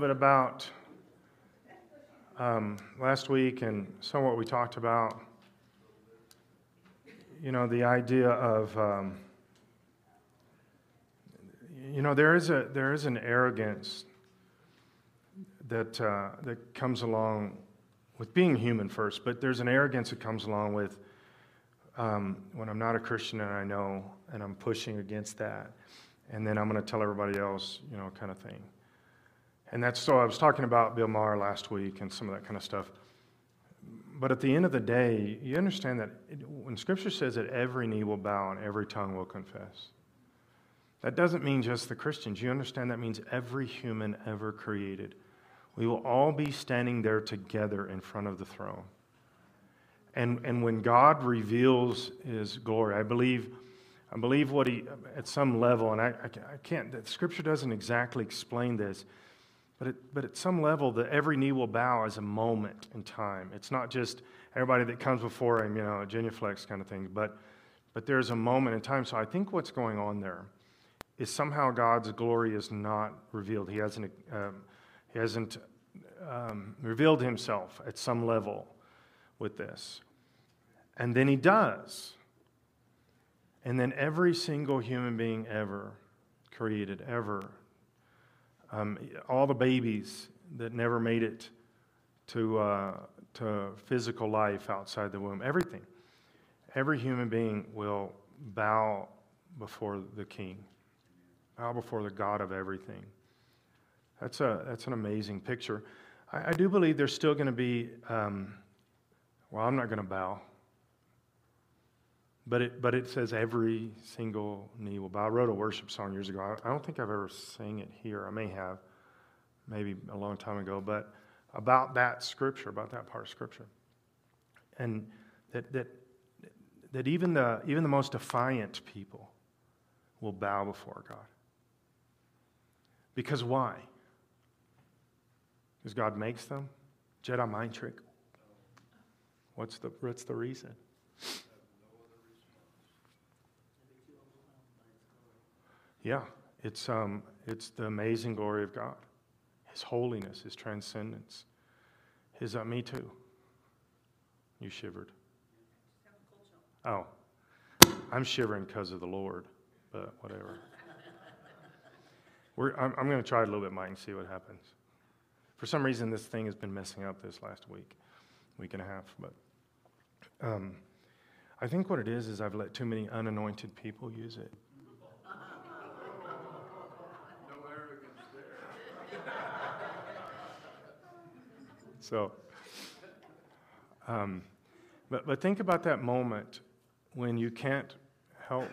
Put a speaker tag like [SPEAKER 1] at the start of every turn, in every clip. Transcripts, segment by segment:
[SPEAKER 1] bit about um, last week and some of what we talked about. You know, the idea of, um, you know, there is, a, there is an arrogance that, uh, that comes along with being human first, but there's an arrogance that comes along with um, when I'm not a Christian and I know, and I'm pushing against that, and then I'm going to tell everybody else, you know, kind of thing. And that's so I was talking about Bill Maher last week and some of that kind of stuff. But at the end of the day, you understand that it, when Scripture says that every knee will bow and every tongue will confess, that doesn't mean just the Christians. You understand that means every human ever created. We will all be standing there together in front of the throne. And, and when God reveals his glory, I believe, I believe what he, at some level, and I, I, I can't, scripture doesn't exactly explain this, but, but at some level, the every knee will bow as a moment in time. It's not just everybody that comes before him, you know, a genuflex kind of thing, but, but there's a moment in time. So I think what's going on there is somehow God's glory is not revealed. He hasn't, um, he hasn't um, revealed himself at some level with this. And then he does. And then every single human being ever created, ever, um, all the babies that never made it to, uh, to physical life outside the womb, everything. Every human being will bow before the King, bow before the God of everything. That's, a, that's an amazing picture. I, I do believe there's still going to be, um, well, I'm not going to bow. But it, but it says every single knee will bow. I wrote a worship song years ago. I, I don't think I've ever sang it here. I may have, maybe a long time ago, but about that scripture, about that part of scripture. And that, that, that even, the, even the most defiant people will bow before God. Because why? Because God makes them? Jedi mind trick? What's the, what's the reason? Yeah, it's, um, it's the amazing glory of God, His holiness, His transcendence. His, uh, me too. You shivered. Oh, I'm shivering because of the Lord, but whatever. We're, I'm, I'm going to try it a little bit, Mike, and see what happens. For some reason, this thing has been messing up this last week, week and a half. But um, I think what it is is I've let too many unanointed people use it. So, um, but, but think about that moment when you can't help,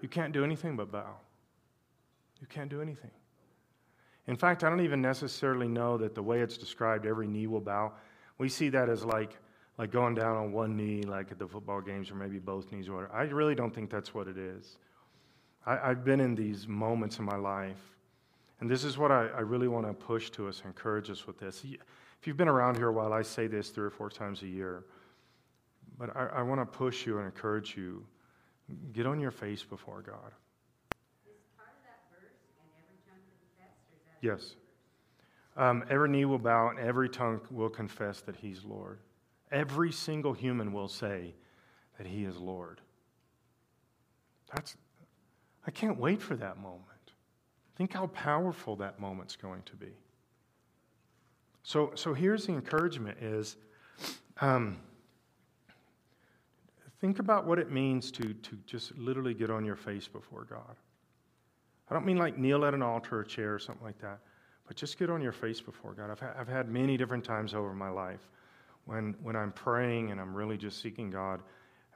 [SPEAKER 1] you can't do anything but bow. You can't do anything. In fact, I don't even necessarily know that the way it's described, every knee will bow. We see that as like, like going down on one knee, like at the football games, or maybe both knees, or whatever. I really don't think that's what it is. I, have been in these moments in my life and this is what I, I really want to push to us, encourage us with this. If you've been around here a while, I say this three or four times a year. But I, I want to push you and encourage you. Get on your face before God. Yes. Um, every knee will bow and every tongue will confess that He's Lord. Every single human will say that He is Lord. That's, I can't wait for that moment. Think how powerful that moment's going to be. So, so here's the encouragement is um, think about what it means to, to just literally get on your face before God. I don't mean like kneel at an altar or chair or something like that, but just get on your face before God. I've, ha- I've had many different times over my life when, when I'm praying and I'm really just seeking God,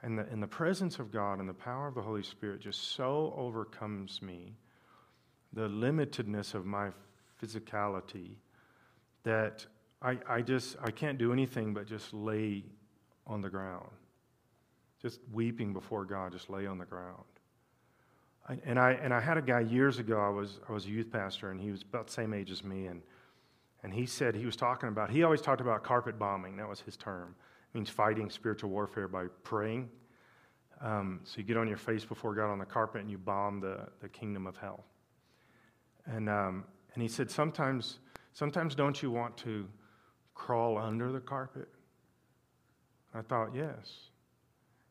[SPEAKER 1] and the, and the presence of God and the power of the Holy Spirit just so overcomes me the limitedness of my physicality that I, I just I can't do anything but just lay on the ground. Just weeping before God, just lay on the ground. And I and I had a guy years ago, I was I was a youth pastor and he was about the same age as me and and he said he was talking about he always talked about carpet bombing, that was his term. It means fighting spiritual warfare by praying. Um, so you get on your face before God on the carpet and you bomb the, the kingdom of hell. And, um, And he said, sometimes, sometimes don't you want to crawl under the carpet? I thought, yes.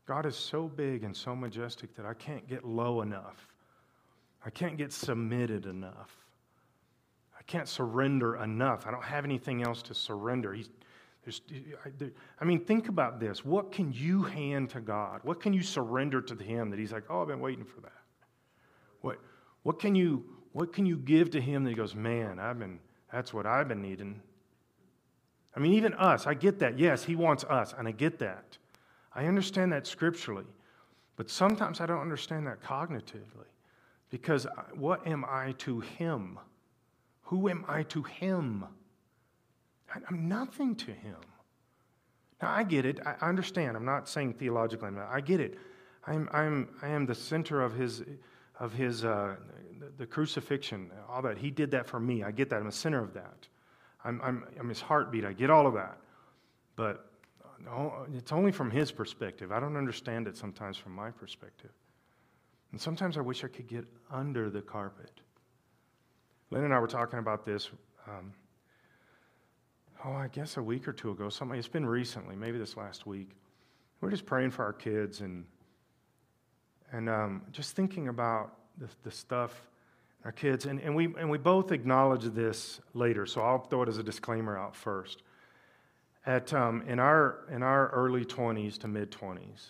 [SPEAKER 1] God is so big and so majestic that I can't get low enough. I can't get submitted enough. I can't surrender enough. I don't have anything else to surrender. He's, I, I mean, think about this. What can you hand to God? What can you surrender to Him that He's like, oh, I've been waiting for that? What, what, can you, what can you give to Him that He goes, man, I've been, that's what I've been needing? I mean, even us, I get that. Yes, He wants us, and I get that. I understand that scripturally, but sometimes I don't understand that cognitively because what am I to Him? Who am I to Him? I'm nothing to Him. Now, I get it. I understand. I'm not saying theologically, I get it. I'm, I'm, I am the center of His, of his uh, the, crucifixion, all that. He did that for me. I get that. I'm a center of that. I'm, I'm, I'm his heartbeat. I get all of that. But it's only from his perspective. I don't understand it sometimes from my perspective. And sometimes I wish I could get under the carpet. Lynn and I were talking about this, um, oh, I guess a week or two ago. Something, it's been recently, maybe this last week. We're just praying for our kids and, and um, just thinking about the, the stuff our kids. And, and, we, and we both acknowledge this later, so I'll throw it as a disclaimer out first. At, um, in, our, in our early 20s to mid 20s,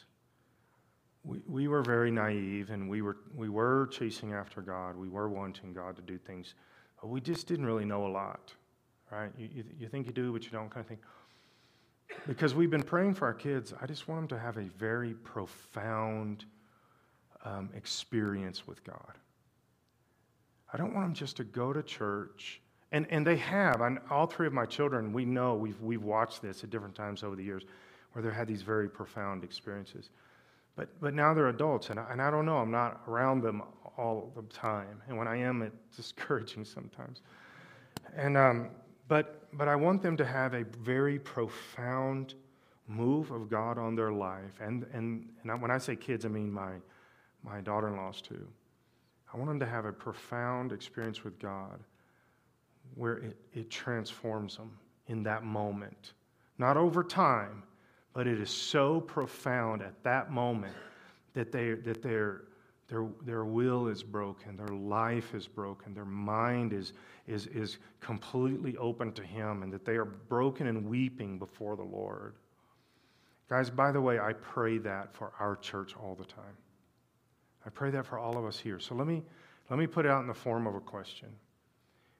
[SPEAKER 1] we, we were very naive and we were, we were chasing after God. We were wanting God to do things, but we just didn't really know a lot, right? You, you, you think you do, but you don't kind of think. Because we've been praying for our kids, I just want them to have a very profound um, experience with God. I don't want them just to go to church and, and they have. And all three of my children, we know, we've, we've watched this at different times over the years, where they've had these very profound experiences. But, but now they're adults, and I, and I don't know, I'm not around them all the time. And when I am, it's discouraging sometimes. And, um, but, but I want them to have a very profound move of God on their life. And, and, and when I say kids, I mean my, my daughter in laws too. I want them to have a profound experience with God where it, it transforms them in that moment. Not over time, but it is so profound at that moment that, they, that their, their, their will is broken, their life is broken, their mind is, is, is completely open to Him, and that they are broken and weeping before the Lord. Guys, by the way, I pray that for our church all the time. I pray that for all of us here. So let me, let me put it out in the form of a question.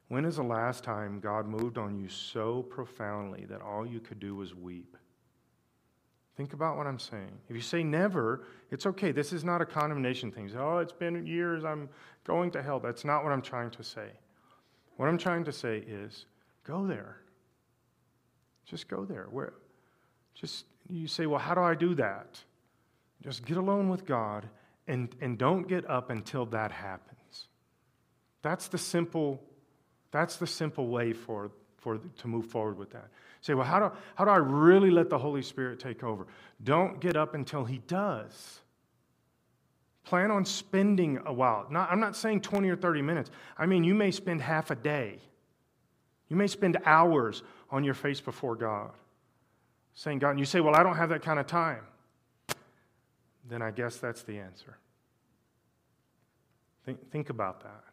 [SPEAKER 1] When is the last time God moved on you so profoundly that all you could do was weep? Think about what I'm saying. If you say never, it's okay. This is not a condemnation thing. Say, oh, it's been years, I'm going to hell. That's not what I'm trying to say. What I'm trying to say is go there. Just go there. Where just you say, well, how do I do that? Just get alone with God and, and don't get up until that happens. That's the simple that's the simple way for, for to move forward with that. Say, well, how do, how do I really let the Holy Spirit take over? Don't get up until He does. Plan on spending a while. Not, I'm not saying 20 or 30 minutes. I mean, you may spend half a day. You may spend hours on your face before God, saying, God, and you say, well, I don't have that kind of time. Then I guess that's the answer. Think, think about that.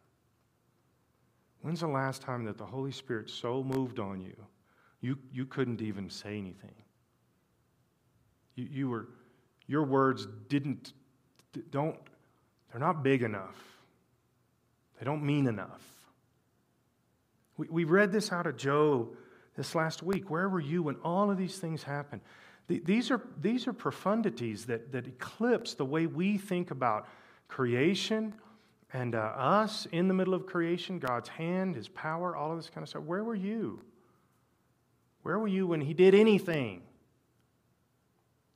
[SPEAKER 1] When's the last time that the Holy Spirit so moved on you, you, you couldn't even say anything? You, you were, your words didn't, don't, they're not big enough. They don't mean enough. We, we read this out of Job this last week. Where were you when all of these things happened? These are, these are profundities that, that eclipse the way we think about creation, and uh, us in the middle of creation, God's hand, His power, all of this kind of stuff. Where were you? Where were you when He did anything?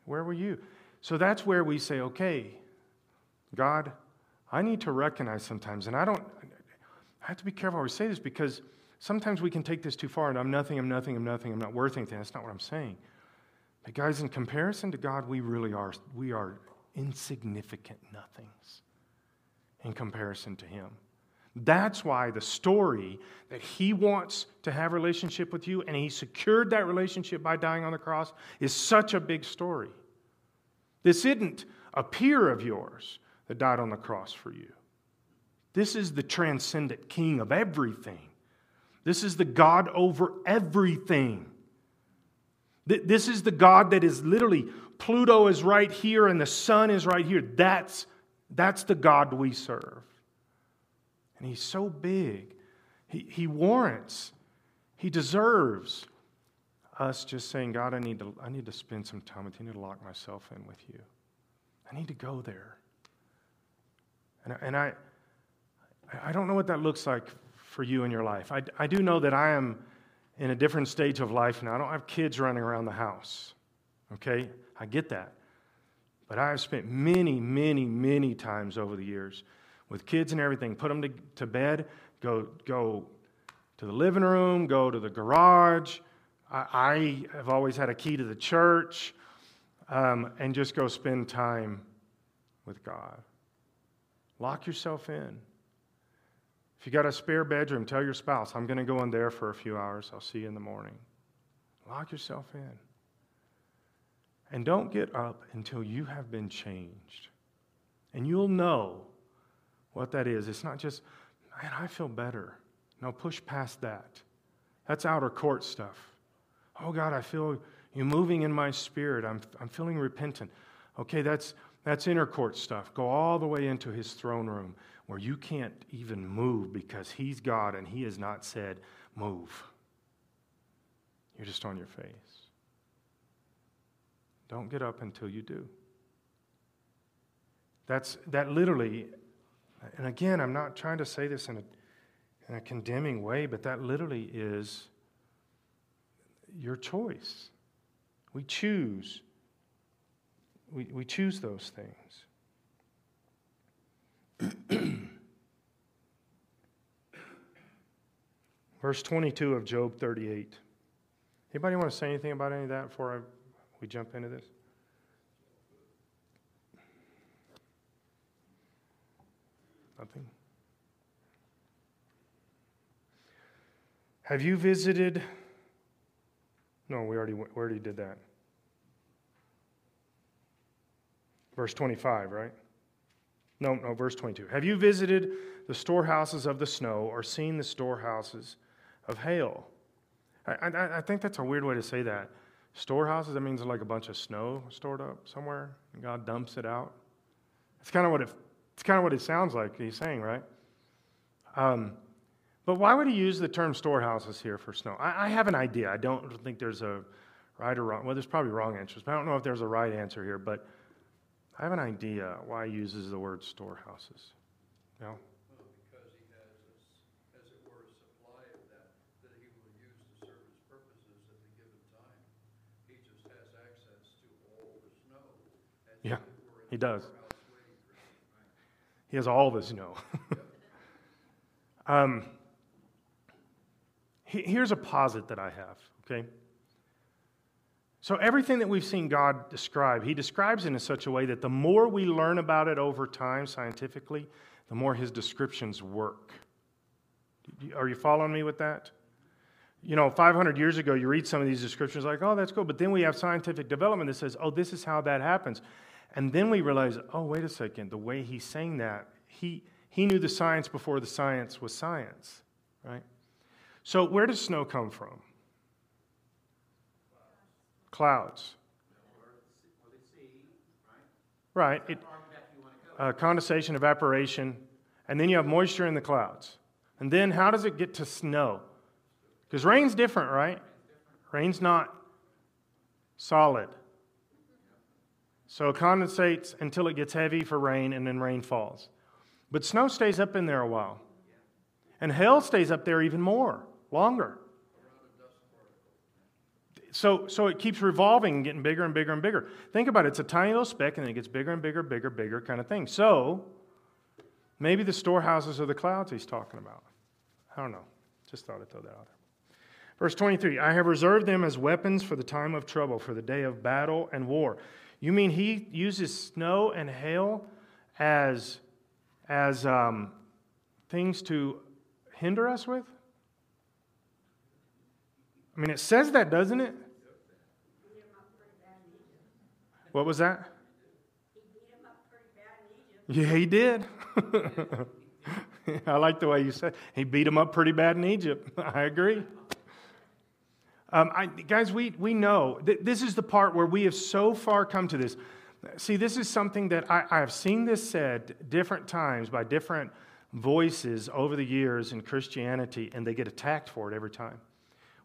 [SPEAKER 1] Where were you? So that's where we say, okay, God, I need to recognize sometimes, and I don't, I have to be careful how we say this because sometimes we can take this too far and I'm nothing, I'm nothing, I'm nothing, I'm not worth anything. That's not what I'm saying. But guys, in comparison to God, we really are, we are insignificant nothings in comparison to Him. That's why the story that he wants to have relationship with you and he secured that relationship by dying on the cross is such a big story. This isn't a peer of yours that died on the cross for you. This is the transcendent king of everything. This is the God over everything. This is the God that is literally, Pluto is right here and the sun is right here. That's, that's the God we serve. And he's so big. He, he warrants, he deserves us just saying, God, I need, to, I need to spend some time with you. I need to lock myself in with you. I need to go there. And, and I, I don't know what that looks like for you in your life. I, I do know that I am in a different stage of life now. I don't have kids running around the house. Okay? I get that. But I have spent many, many, many times over the years with kids and everything, put them to, to bed, go, go to the living room, go to the garage. I, I have always had a key to the church, um, and just go spend time with God. Lock yourself in. If you got a spare bedroom, tell your spouse, I'm going to go in there for a few hours. I'll see you in the morning. Lock yourself in. And don't get up until you have been changed. And you'll know what that is. It's not just, man, I feel better. No, push past that. That's outer court stuff. Oh, God, I feel you moving in my spirit. I'm, I'm feeling repentant. Okay, that's, that's inner court stuff. Go all the way into his throne room where you can't even move because he's God and he has not said, move. You're just on your face. Don't get up until you do. That's, that literally and again, I'm not trying to say this in a, in a condemning way, but that literally is your choice. We choose. We, we choose those things. Verse 22 of Job 38. Anybody want to say anything about any of that before I, we jump into this? Nothing? Have you visited? No, we already, we already did that. Verse 25, right? No, no, verse 22. Have you visited the storehouses of the snow or seen the storehouses of hail? I, I, I think that's a weird way to say that. Storehouses, that means like a bunch of snow stored up somewhere, and God dumps it out. It's kind of what it it's kind of what it sounds like he's saying, right? Um, but why would he use the term storehouses here for snow? I, I, have an idea. I don't think there's a right or wrong. Well, there's probably wrong answers, but I don't know if there's a right answer here. But I have an idea why he uses the word storehouses.
[SPEAKER 2] No? Well, because he has, a, as it were, a supply of that that he will use to serve his purposes at the given time. He just has access to all the snow.
[SPEAKER 1] Yeah, he does. He has all of us know. um, here's a posit that I have, okay? So, everything that we've seen God describe, He describes it in such a way that the more we learn about it over time scientifically, the more His descriptions work. Are you following me with that? You know, 500 years ago, you read some of these descriptions like, oh, that's cool. But then we have scientific development that says, oh, this is how that happens. And then we realize, oh, wait a second, the way he's saying that, he, he knew the science before the science was science, right? So, where does snow come from? Clouds. Right. It, uh, condensation, evaporation, and then you have moisture in the clouds. And then how does it get to snow? Because rain's different, right? Rain's not solid. So it condensates until it gets heavy for rain, and then rain falls. But snow stays up in there a while. And hail stays up there even more, longer. So, so it keeps revolving and getting bigger and bigger and bigger. Think about it. It's a tiny little speck, and then it gets bigger and bigger, bigger, bigger kind of thing. So, maybe the storehouses are the clouds he's talking about. I don't know. Just thought I'd throw that out there. Verse 23 I have reserved them as weapons for the time of trouble, for the day of battle and war. You mean he uses snow and hail as, as um, things to hinder us with? I mean, it says that, doesn't it? What was that? Yeah, he did. I like the way you said he beat him up pretty bad in Egypt. I agree. Um, I, guys, we, we know that this is the part where we have so far come to this. See, this is something that I, I have seen this said different times by different voices over the years in Christianity, and they get attacked for it every time.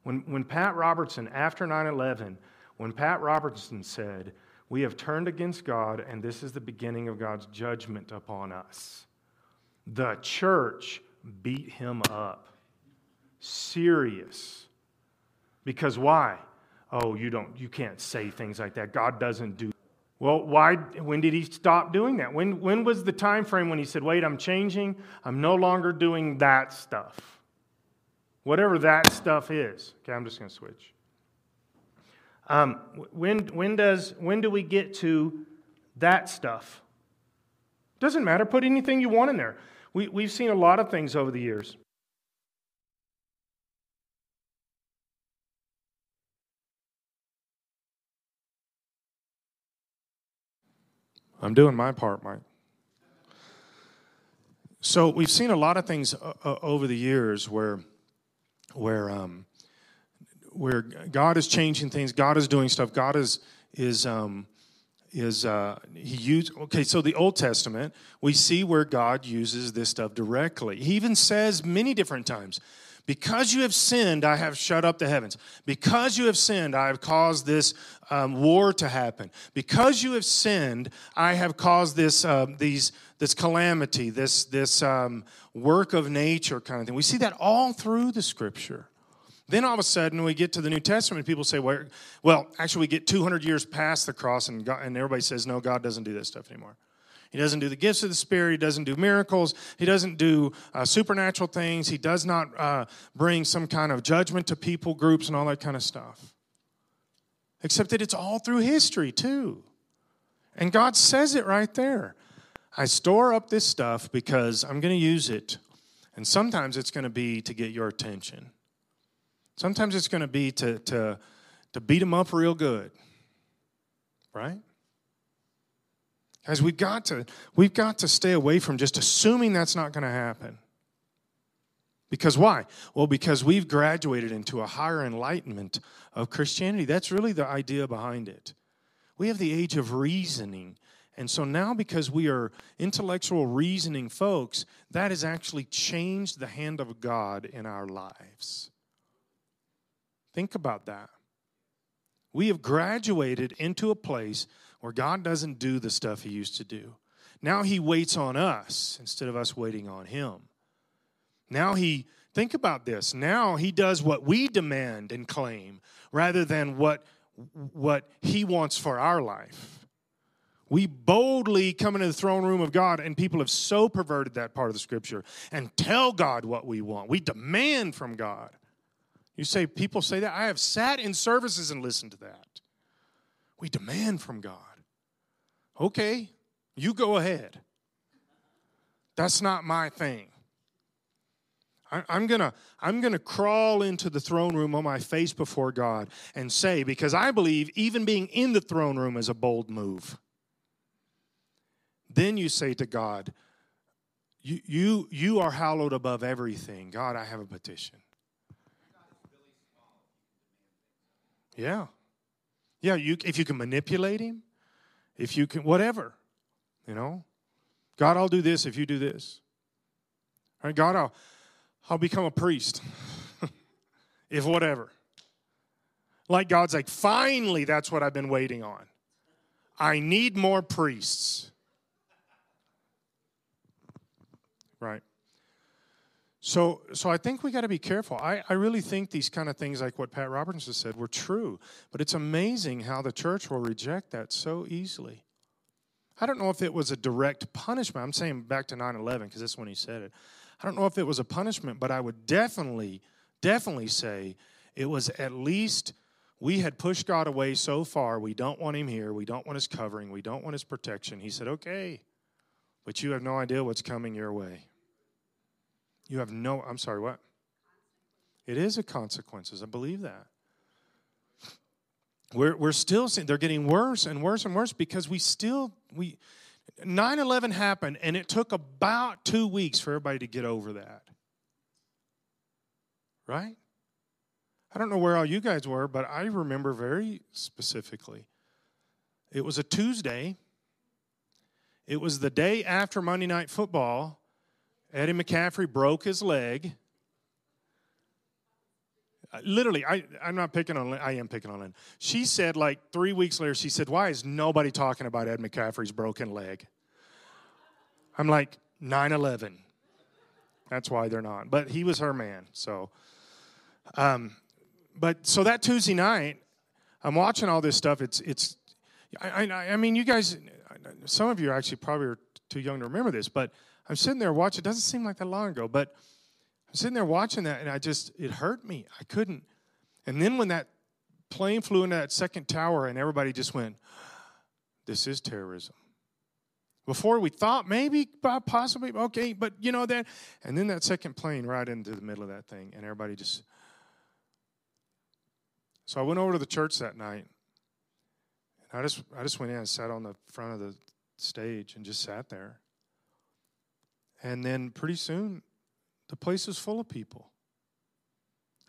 [SPEAKER 1] When, when Pat Robertson, after 9 11, when Pat Robertson said, We have turned against God, and this is the beginning of God's judgment upon us, the church beat him up. Serious. Because why? Oh, you don't you can't say things like that. God doesn't do well, why when did he stop doing that? When when was the time frame when he said, "Wait, I'm changing. I'm no longer doing that stuff." Whatever that stuff is. Okay, I'm just going to switch. Um, when, when, does, when do we get to that stuff? Doesn't matter. Put anything you want in there. We, we've seen a lot of things over the years. I'm doing my part, Mike. So we've seen a lot of things uh, uh over the years where where um, where God is changing things, God is doing stuff, God is is um, is uh, he used okay so the old testament we see where god uses this stuff directly he even says many different times because you have sinned i have shut up the heavens because you have sinned i have caused this um, war to happen because you have sinned i have caused this uh, these this calamity this this um, work of nature kind of thing. We see that all through the scripture. Then all of a sudden, we get to the New Testament, people say, well, well actually, we get 200 years past the cross, and, God, and everybody says, no, God doesn't do that stuff anymore. He doesn't do the gifts of the Spirit. He doesn't do miracles. He doesn't do uh, supernatural things. He does not uh, bring some kind of judgment to people groups and all that kind of stuff. Except that it's all through history, too. And God says it right there. I store up this stuff because I'm going to use it. And sometimes it's going to be to get your attention. Sometimes it's going to be to, to, to beat them up real good. Right? Guys, we've got to we've got to stay away from just assuming that's not going to happen. Because why? Well, because we've graduated into a higher enlightenment of Christianity. That's really the idea behind it. We have the age of reasoning and so now, because we are intellectual, reasoning folks, that has actually changed the hand of God in our lives. Think about that. We have graduated into a place where God doesn't do the stuff He used to do. Now He waits on us instead of us waiting on Him. Now He, think about this, now He does what we demand and claim rather than what, what He wants for our life. We boldly come into the throne room of God, and people have so perverted that part of the scripture and tell God what we want. We demand from God. You say, people say that? I have sat in services and listened to that. We demand from God. Okay, you go ahead. That's not my thing. I'm gonna, I'm gonna crawl into the throne room on my face before God and say, because I believe even being in the throne room is a bold move. Then you say to God, you, you, you are hallowed above everything. God, I have a petition. Yeah. Yeah, you, if you can manipulate him, if you can, whatever, you know. God, I'll do this if you do this. All right, God, I'll, I'll become a priest, if whatever. Like God's like, finally, that's what I've been waiting on. I need more priests. Right. So, so I think we got to be careful. I, I really think these kind of things, like what Pat Robertson said, were true. But it's amazing how the church will reject that so easily. I don't know if it was a direct punishment. I'm saying back to 9 11 because that's when he said it. I don't know if it was a punishment, but I would definitely, definitely say it was at least we had pushed God away so far. We don't want him here. We don't want his covering. We don't want his protection. He said, okay, but you have no idea what's coming your way. You have no, I'm sorry, what? It is a consequences. I believe that. We're, we're still seeing, they're getting worse and worse and worse because we still, we, 9 11 happened and it took about two weeks for everybody to get over that. Right? I don't know where all you guys were, but I remember very specifically. It was a Tuesday. It was the day after Monday Night Football. Eddie McCaffrey broke his leg. Uh, literally, I, I'm not picking on, I am picking on Lynn. She said, like three weeks later, she said, Why is nobody talking about Ed McCaffrey's broken leg? I'm like, 9 11. That's why they're not. But he was her man. So, um, but so that Tuesday night, I'm watching all this stuff. It's, it's, I, I, I mean, you guys, some of you actually probably are too young to remember this, but I'm sitting there watching. It doesn't seem like that long ago, but I'm sitting there watching that, and I just, it hurt me. I couldn't. And then when that plane flew into that second tower, and everybody just went, this is terrorism. Before we thought maybe, possibly, okay, but you know that. And then that second plane right into the middle of that thing, and everybody just. So I went over to the church that night. And I just, I just went in and sat on the front of the stage and just sat there. And then pretty soon, the place was full of people.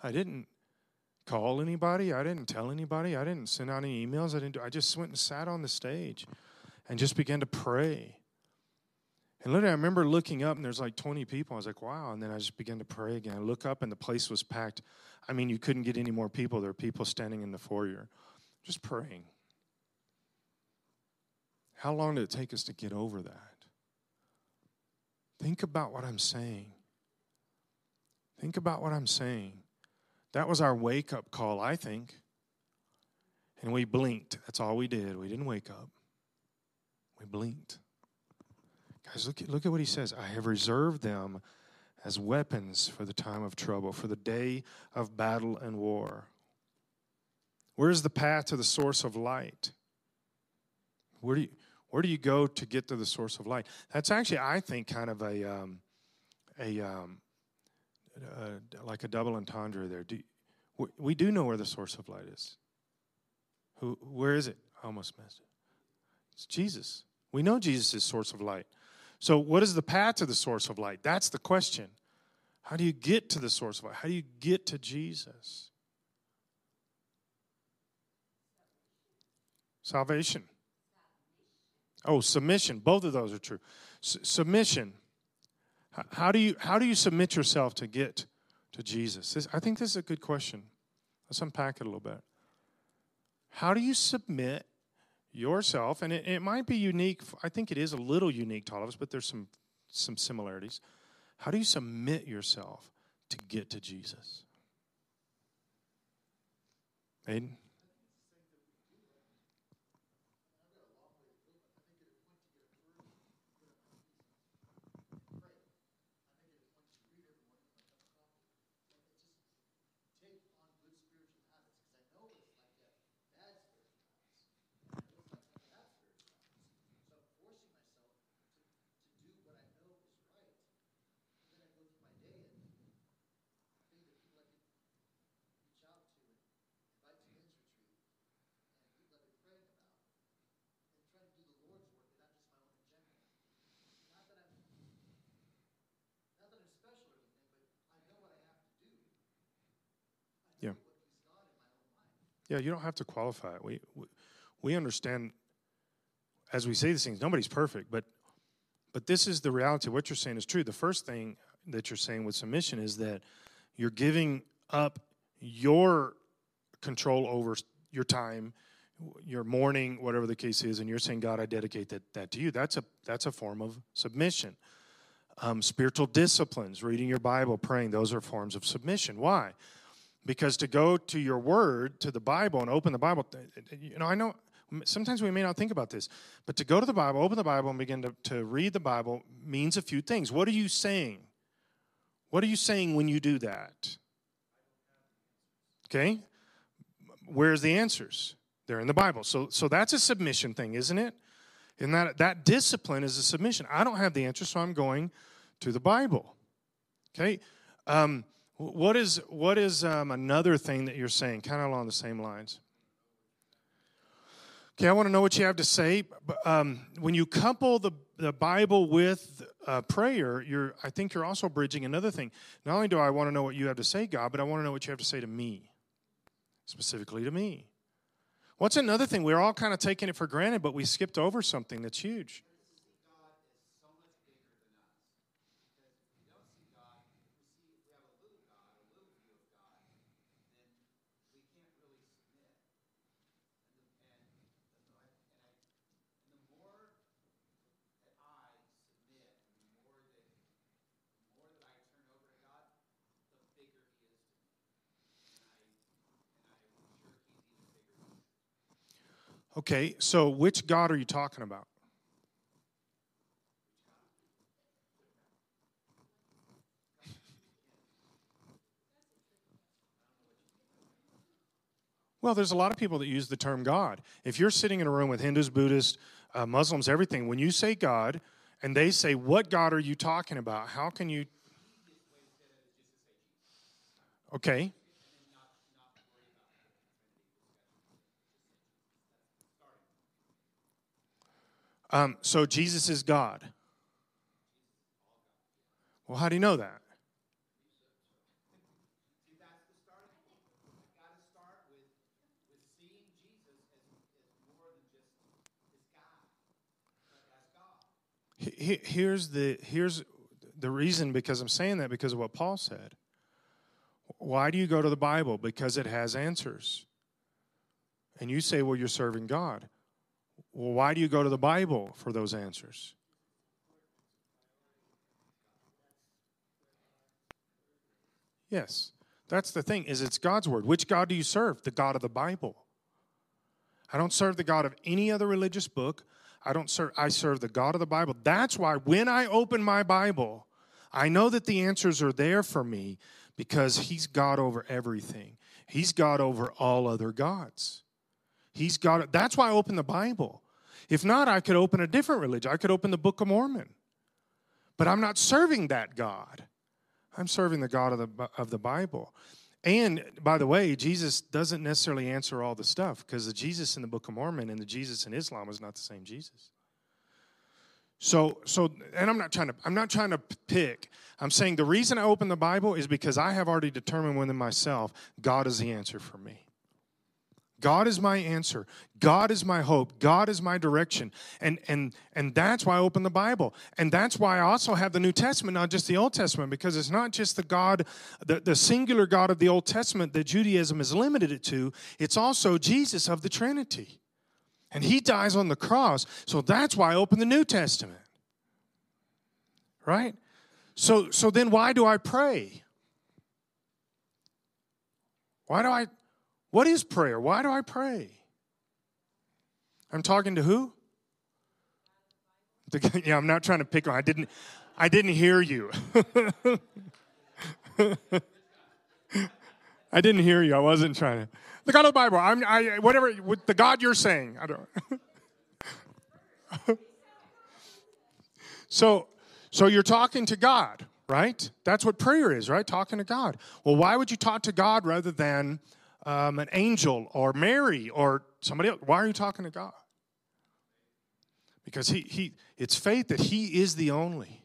[SPEAKER 1] I didn't call anybody. I didn't tell anybody. I didn't send out any emails. I didn't do, I just went and sat on the stage and just began to pray. And literally, I remember looking up and there's like 20 people. I was like, wow. And then I just began to pray again. I look up and the place was packed. I mean, you couldn't get any more people. There were people standing in the foyer just praying. How long did it take us to get over that? Think about what I'm saying. Think about what I'm saying. That was our wake up call, I think. And we blinked. That's all we did. We didn't wake up, we blinked. Guys, look at, look at what he says. I have reserved them as weapons for the time of trouble, for the day of battle and war. Where's the path to the source of light? Where do you, where do you go to get to the source of light? That's actually, I think, kind of a, um, a um, like a double entendre there. Do, we do know where the source of light is. Who, where is it? I almost missed it. It's Jesus. We know Jesus is source of light. So, what is the path to the source of light? That's the question. How do you get to the source of light? How do you get to Jesus? Salvation. Oh, submission. Both of those are true. S- submission. How do you how do you submit yourself to get to Jesus? This, I think this is a good question. Let's unpack it a little bit. How do you submit yourself? And it, it might be unique. I think it is a little unique to all of us, but there's some some similarities. How do you submit yourself to get to Jesus? Aiden? Yeah, you don't have to qualify it. We, we, we understand as we say these things, nobody's perfect, but but this is the reality. What you're saying is true. The first thing that you're saying with submission is that you're giving up your control over your time, your morning, whatever the case is, and you're saying, God, I dedicate that, that to you. That's a that's a form of submission. Um, spiritual disciplines, reading your Bible, praying, those are forms of submission. Why? Because to go to your word, to the Bible, and open the Bible, you know, I know sometimes we may not think about this, but to go to the Bible, open the Bible, and begin to, to read the Bible means a few things. What are you saying? What are you saying when you do that? Okay? Where's the answers? They're in the Bible. So, so that's a submission thing, isn't it? And that, that discipline is a submission. I don't have the answer, so I'm going to the Bible Okay. Um, what is what is um, another thing that you're saying, kind of along the same lines? Okay, I want to know what you have to say. Um, when you couple the, the Bible with uh, prayer, you're, I think you're also bridging another thing. Not only do I want to know what you have to say, God, but I want to know what you have to say to me, specifically to me. What's another thing? We're all kind of taking it for granted, but we skipped over something that's huge. Okay, so which God are you talking about? Well, there's a lot of people that use the term God. If you're sitting in a room with Hindus, Buddhists, uh, Muslims, everything, when you say God, and they say, What God are you talking about? How can you. Okay, Um, so Jesus is God. Well, how do you know that? Here's the here's the reason because I'm saying that because of what Paul said. Why do you go to the Bible? Because it has answers. And you say, well, you're serving God. Well, why do you go to the Bible for those answers? Yes. That's the thing is it's God's word. Which God do you serve? The God of the Bible. I don't serve the God of any other religious book. I don't serve I serve the God of the Bible. That's why when I open my Bible, I know that the answers are there for me because he's God over everything. He's God over all other gods. He's God. That's why I open the Bible. If not, I could open a different religion. I could open the Book of Mormon. But I'm not serving that God. I'm serving the God of the, of the Bible. And by the way, Jesus doesn't necessarily answer all the stuff because the Jesus in the Book of Mormon and the Jesus in Islam is not the same Jesus. So, so, and I'm not trying to, I'm not trying to pick. I'm saying the reason I open the Bible is because I have already determined within myself God is the answer for me. God is my answer. God is my hope. God is my direction. And and and that's why I open the Bible. And that's why I also have the New Testament, not just the Old Testament, because it's not just the God, the, the singular God of the Old Testament that Judaism has limited it to. It's also Jesus of the Trinity. And he dies on the cross. So that's why I open the New Testament. Right? So so then why do I pray? Why do I what is prayer? Why do I pray? I'm talking to who? yeah, I'm not trying to pick on. I didn't I didn't hear you. I didn't hear you. I wasn't trying to. The God of the Bible. I'm I whatever the God you're saying. I don't. so so you're talking to God, right? That's what prayer is, right? Talking to God. Well, why would you talk to God rather than um, an angel or Mary or somebody else. Why are you talking to God? Because he, he, it's faith that He is the only.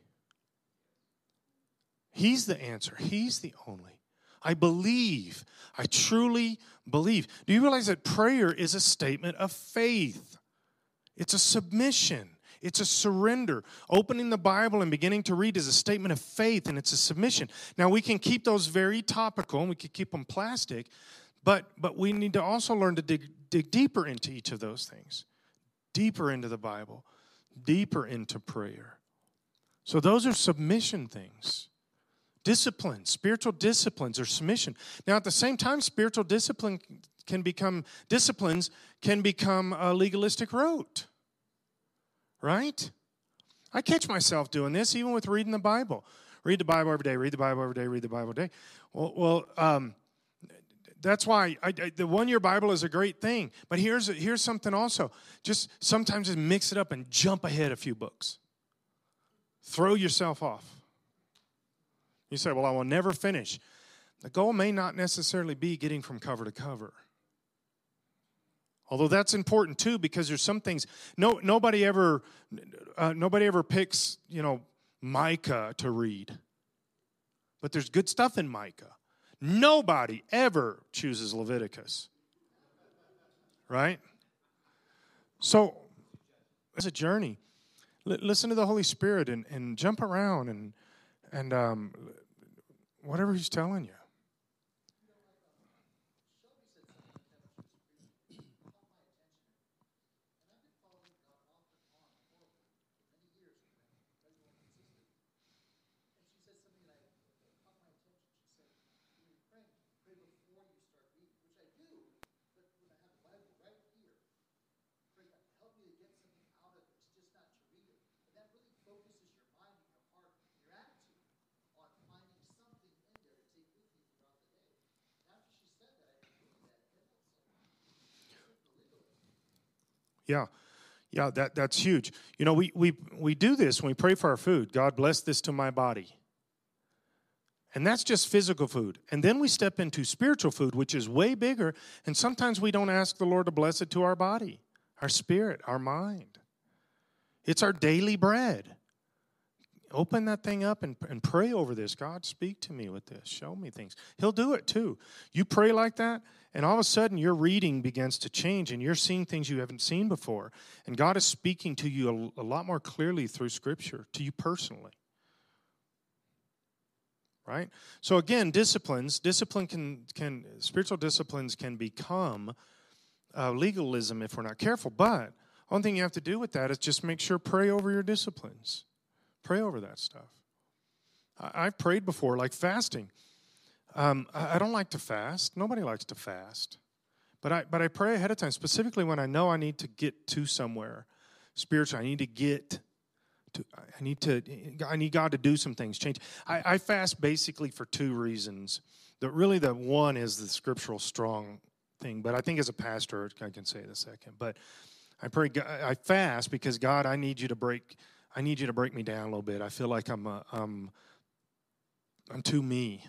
[SPEAKER 1] He's the answer. He's the only. I believe. I truly believe. Do you realize that prayer is a statement of faith? It's a submission. It's a surrender. Opening the Bible and beginning to read is a statement of faith and it's a submission. Now, we can keep those very topical and we can keep them plastic, but, but we need to also learn to dig, dig deeper into each of those things, deeper into the Bible, deeper into prayer. So those are submission things. Discipline, spiritual disciplines or submission. Now, at the same time, spiritual discipline can become disciplines can become a legalistic rote. Right? I catch myself doing this even with reading the Bible. Read the Bible every day. Read the Bible every day. Read the Bible every day. Well, well um, that's why I, I, the one year Bible is a great thing. But here's, here's something also. Just sometimes just mix it up and jump ahead a few books. Throw yourself off. You say, Well, I will never finish. The goal may not necessarily be getting from cover to cover. Although that's important too, because there's some things. No, nobody ever, uh, nobody ever picks, you know, Micah to read. But there's good stuff in Micah. Nobody ever chooses Leviticus. Right? So, it's a journey. L- listen to the Holy Spirit and, and jump around and, and um, whatever He's telling you. Yeah. Yeah, that, that's huge. You know, we, we, we do this when we pray for our food. God bless this to my body. And that's just physical food. And then we step into spiritual food, which is way bigger. And sometimes we don't ask the Lord to bless it to our body, our spirit, our mind. It's our daily bread. Open that thing up and, and pray over this. God, speak to me with this. Show me things. He'll do it too. You pray like that, and all of a sudden your reading begins to change and you're seeing things you haven't seen before. And God is speaking to you a, a lot more clearly through Scripture, to you personally. Right? So again, disciplines, discipline can, can spiritual disciplines can become uh, legalism if we're not careful. But one thing you have to do with that is just make sure pray over your disciplines. Pray over that stuff. I, have prayed before, like fasting. Um, I, don't like to fast. Nobody likes to fast. But I, but I pray ahead of time, specifically when I know I need to get to somewhere spiritually. I need to get to, I need to, I need God to do some things, change. I, I fast basically for two reasons. The, really, the one is the scriptural strong thing, but I think as a pastor, I can say a second. But I pray, I fast because God, I need you to break, I need you to break me down a little bit. I feel like I'm, a, I'm, I'm too me.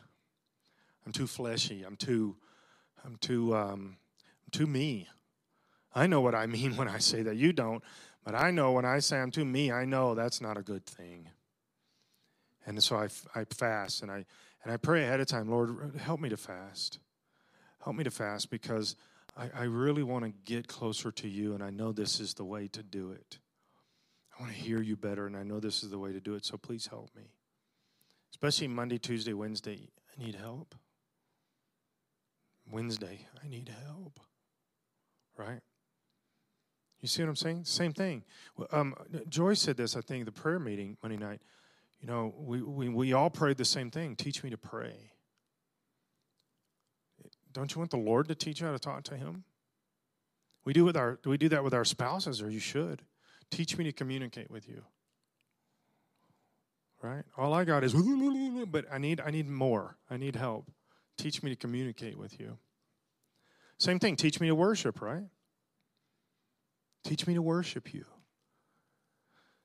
[SPEAKER 1] I'm too fleshy. I'm too, I'm too, um, I'm too me. I know what I mean when I say that. You don't, but I know when I say I'm too me. I know that's not a good thing. And so I, I fast and I and I pray ahead of time. Lord, help me to fast. Help me to fast because I, I really want to get closer to you, and I know this is the way to do it. I want to hear you better, and I know this is the way to do it. So please help me, especially Monday, Tuesday, Wednesday. I need help. Wednesday, I need help. Right? You see what I'm saying? Same thing. Um, Joy said this, I think, the prayer meeting Monday night. You know, we, we, we all prayed the same thing teach me to pray. Don't you want the Lord to teach you how to talk to Him? We do with our we do that with our spouses, or you should. Teach me to communicate with you. Right? All I got is but I need I need more. I need help. Teach me to communicate with you. Same thing, teach me to worship, right? Teach me to worship you.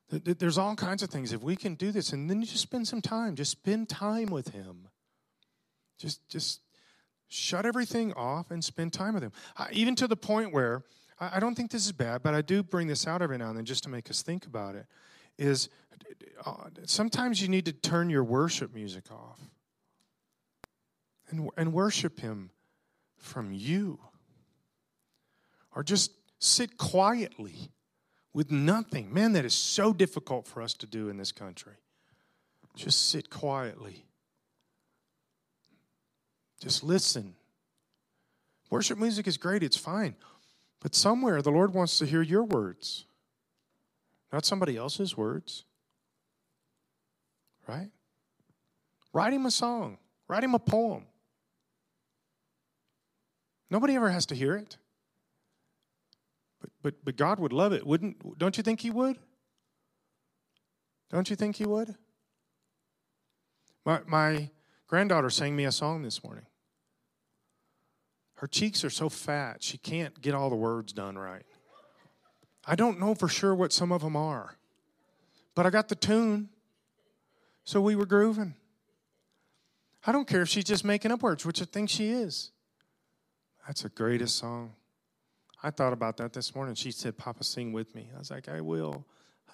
[SPEAKER 1] There's all kinds of things. If we can do this, and then you just spend some time, just spend time with Him. Just, just shut everything off and spend time with Him. even to the point where I don't think this is bad, but I do bring this out every now and then just to make us think about it. Is uh, sometimes you need to turn your worship music off and, and worship Him from you. Or just sit quietly with nothing. Man, that is so difficult for us to do in this country. Just sit quietly. Just listen. Worship music is great, it's fine. But somewhere the Lord wants to hear your words, not somebody else's words. Right? Write him a song, write him a poem. Nobody ever has to hear it. But, but, but God would love it, wouldn't? Don't you think He would? Don't you think He would? My, my granddaughter sang me a song this morning. Her cheeks are so fat, she can't get all the words done right. I don't know for sure what some of them are, but I got the tune, so we were grooving. I don't care if she's just making up words, which I think she is. That's the greatest song. I thought about that this morning. She said, Papa, sing with me. I was like, I will.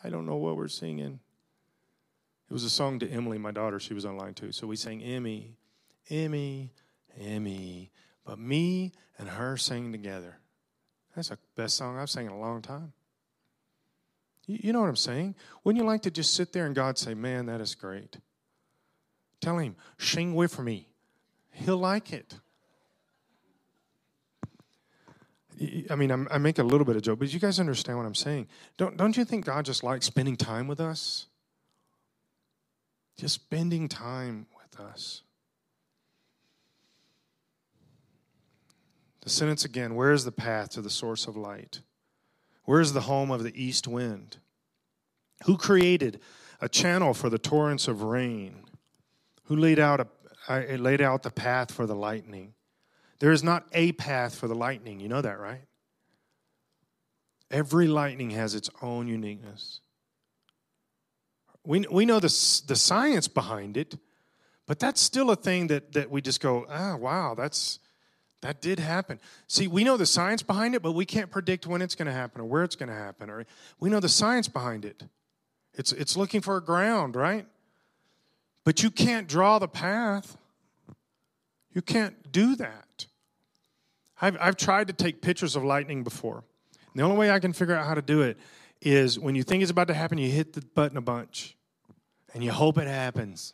[SPEAKER 1] I don't know what we're singing. It was a song to Emily, my daughter. She was online too. So we sang Emmy, Emmy, Emmy. But me and her sang together. That's the best song I've sang in a long time. You know what I'm saying? Wouldn't you like to just sit there and God say, Man, that is great? Tell him, sing with me. He'll like it. I mean, I'm, i make a little bit of joke, but you guys understand what I'm saying. Don't, don't you think God just likes spending time with us? Just spending time with us. The sentence again Where is the path to the source of light? Where is the home of the east wind? Who created a channel for the torrents of rain? Who laid out, a, laid out the path for the lightning? There is not a path for the lightning. You know that, right? Every lightning has its own uniqueness. We, we know the, the science behind it, but that's still a thing that, that we just go, ah, wow, that's, that did happen. See, we know the science behind it, but we can't predict when it's going to happen or where it's going to happen. Or we know the science behind it. It's it's looking for a ground, right? But you can't draw the path. You can't do that. I've I've tried to take pictures of lightning before. And the only way I can figure out how to do it is when you think it's about to happen, you hit the button a bunch, and you hope it happens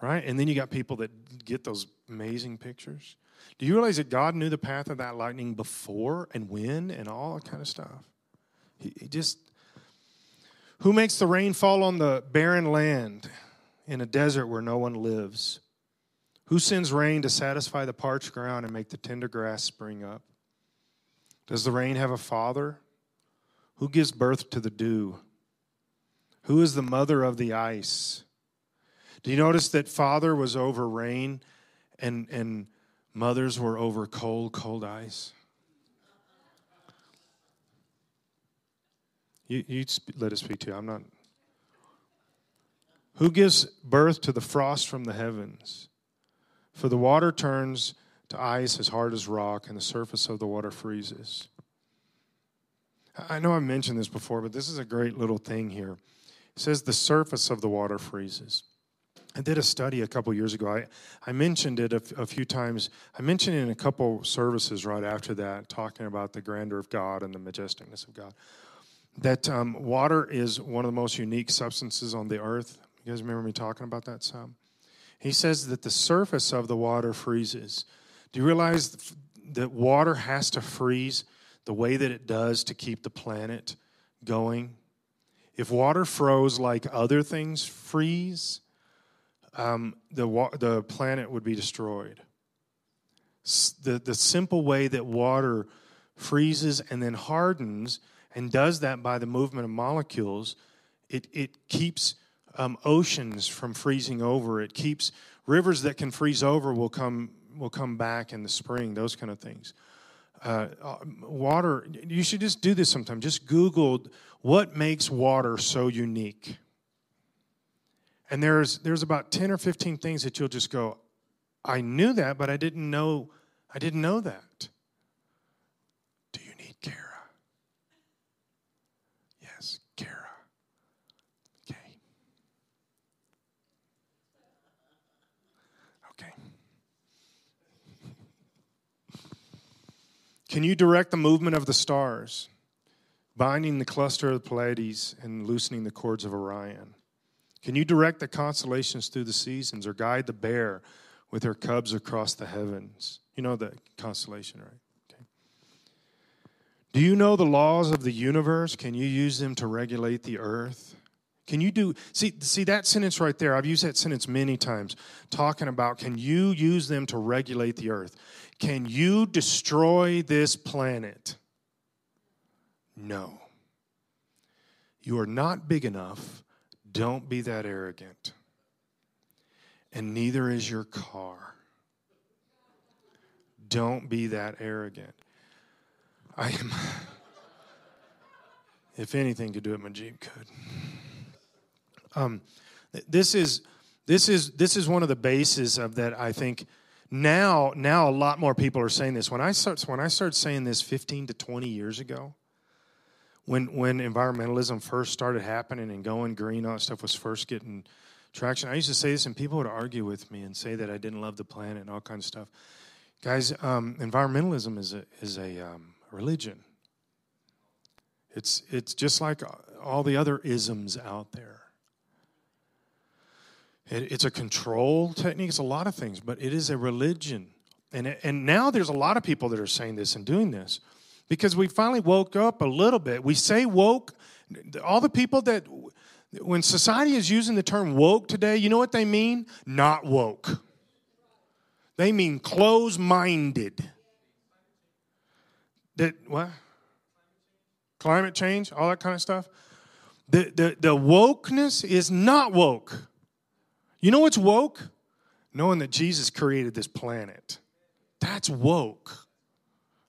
[SPEAKER 1] right? And then you got people that get those amazing pictures. Do you realize that God knew the path of that lightning before and when and all that kind of stuff? He, he just, who makes the rain fall on the barren land in a desert where no one lives? Who sends rain to satisfy the parched ground and make the tender grass spring up? Does the rain have a father? Who gives birth to the dew? Who is the mother of the ice? Do you notice that father was over rain and, and mothers were over cold, cold ice? You, you let us speak to you. I'm not. Who gives birth to the frost from the heavens? For the water turns to ice as hard as rock, and the surface of the water freezes. I know I've mentioned this before, but this is a great little thing here. It says the surface of the water freezes. I did a study a couple years ago. I, I mentioned it a, few times. I mentioned it in a couple services right after that, talking about the grandeur of God and the majesticness of God. That um, water is one of the most unique substances on the earth. You guys remember me talking about that some? He says that the surface of the water freezes. Do you realize that water has to freeze the way that it does to keep the planet going? If water froze like other things freeze, um, the, wa- the planet would be destroyed. S- the, the simple way that water freezes and then hardens and does that by the movement of molecules, it, it keeps um, oceans from freezing over. It keeps rivers that can freeze over will come, will come back in the spring, those kind of things. Uh, uh water, you should just do this sometime. Just Google what makes water so unique. And there's there's about 10 or 15 things that you'll just go, I knew that, but I didn't know I didn't know that. Do you need Kara? Yes, Kara. Okay. Okay. Can you direct the movement of the stars, binding the cluster of the Pleiades and loosening the cords of Orion? Can you direct the constellations through the seasons or guide the bear with her cubs across the heavens? You know the constellation, right? Okay. Do you know the laws of the universe? Can you use them to regulate the earth? Can you do see see that sentence right there? I've used that sentence many times talking about can you use them to regulate the earth? Can you destroy this planet? No. You are not big enough don't be that arrogant. And neither is your car. Don't be that arrogant. I am, if anything could do it, my Jeep could. Um, this is This is this is one of the bases of that. I think now now a lot more people are saying this. When I start when I started saying this 15 to 20 years ago, when when environmentalism first started happening and going green, all that stuff was first getting traction. I used to say this, and people would argue with me and say that I didn't love the planet and all kinds of stuff. Guys, um, environmentalism is a is a um, religion. It's it's just like all the other isms out there. It, it's a control technique. It's a lot of things, but it is a religion. And and now there's a lot of people that are saying this and doing this because we finally woke up a little bit. We say woke. All the people that, when society is using the term woke today, you know what they mean? Not woke. They mean close minded. That, what? Climate change, all that kind of stuff. The, the, the wokeness is not woke. You know what's woke? Knowing that Jesus created this planet. That's woke.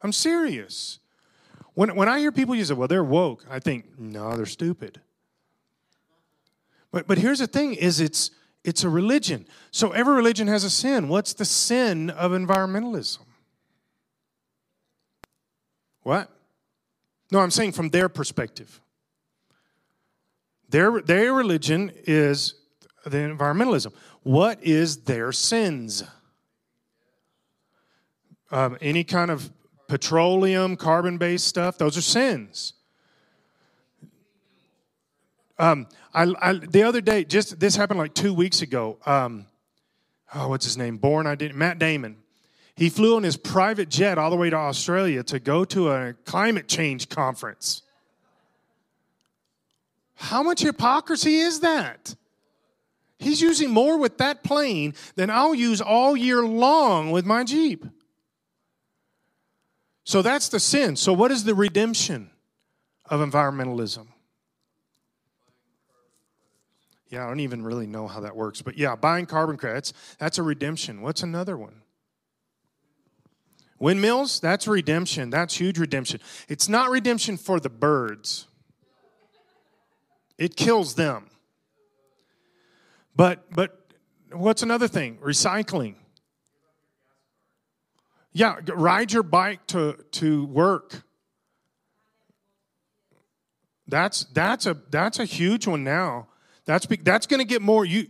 [SPEAKER 1] I'm serious. When, when I hear people use it, well, they're woke, I think, no, they're stupid. But, but here's the thing is it's, it's a religion. So every religion has a sin. What's the sin of environmentalism? What? No, I'm saying from their perspective. Their, their religion is the environmentalism. What is their sins? Um, any kind of petroleum, carbon based stuff, those are sins. Um, I, I, the other day, just this happened like two weeks ago. Um, oh, what's his name? Born, I didn't. Matt Damon. He flew on his private jet all the way to Australia to go to a climate change conference. How much hypocrisy is that? He's using more with that plane than I'll use all year long with my Jeep. So that's the sin. So, what is the redemption of environmentalism? Yeah, I don't even really know how that works. But yeah, buying carbon credits, that's a redemption. What's another one? Windmills, that's redemption. That's huge redemption. It's not redemption for the birds, it kills them. But but what's another thing? Recycling. Yeah, ride your bike to, to work. That's that's a that's a huge one now. That's that's going to get more you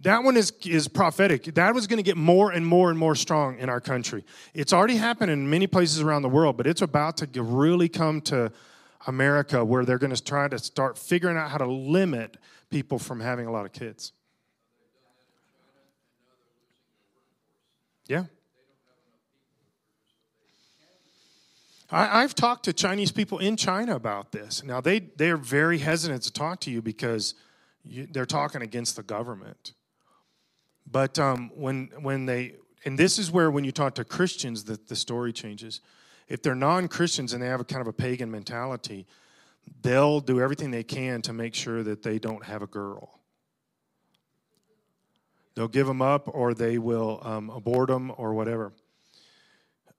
[SPEAKER 1] that one is is prophetic. That was going to get more and more and more strong in our country. It's already happened in many places around the world, but it's about to really come to America where they're going to try to start figuring out how to limit people from having a lot of kids. Yeah. I, have talked to Chinese people in China about this. Now, they, they're very hesitant to talk to you because you, they're talking against the government. But um, when, when they, and this is where when you talk to Christians, the, the story changes. If they're non Christians and they have a kind of a pagan mentality, they'll do everything they can to make sure that they don't have a girl. They'll give them up or they will um, abort them or whatever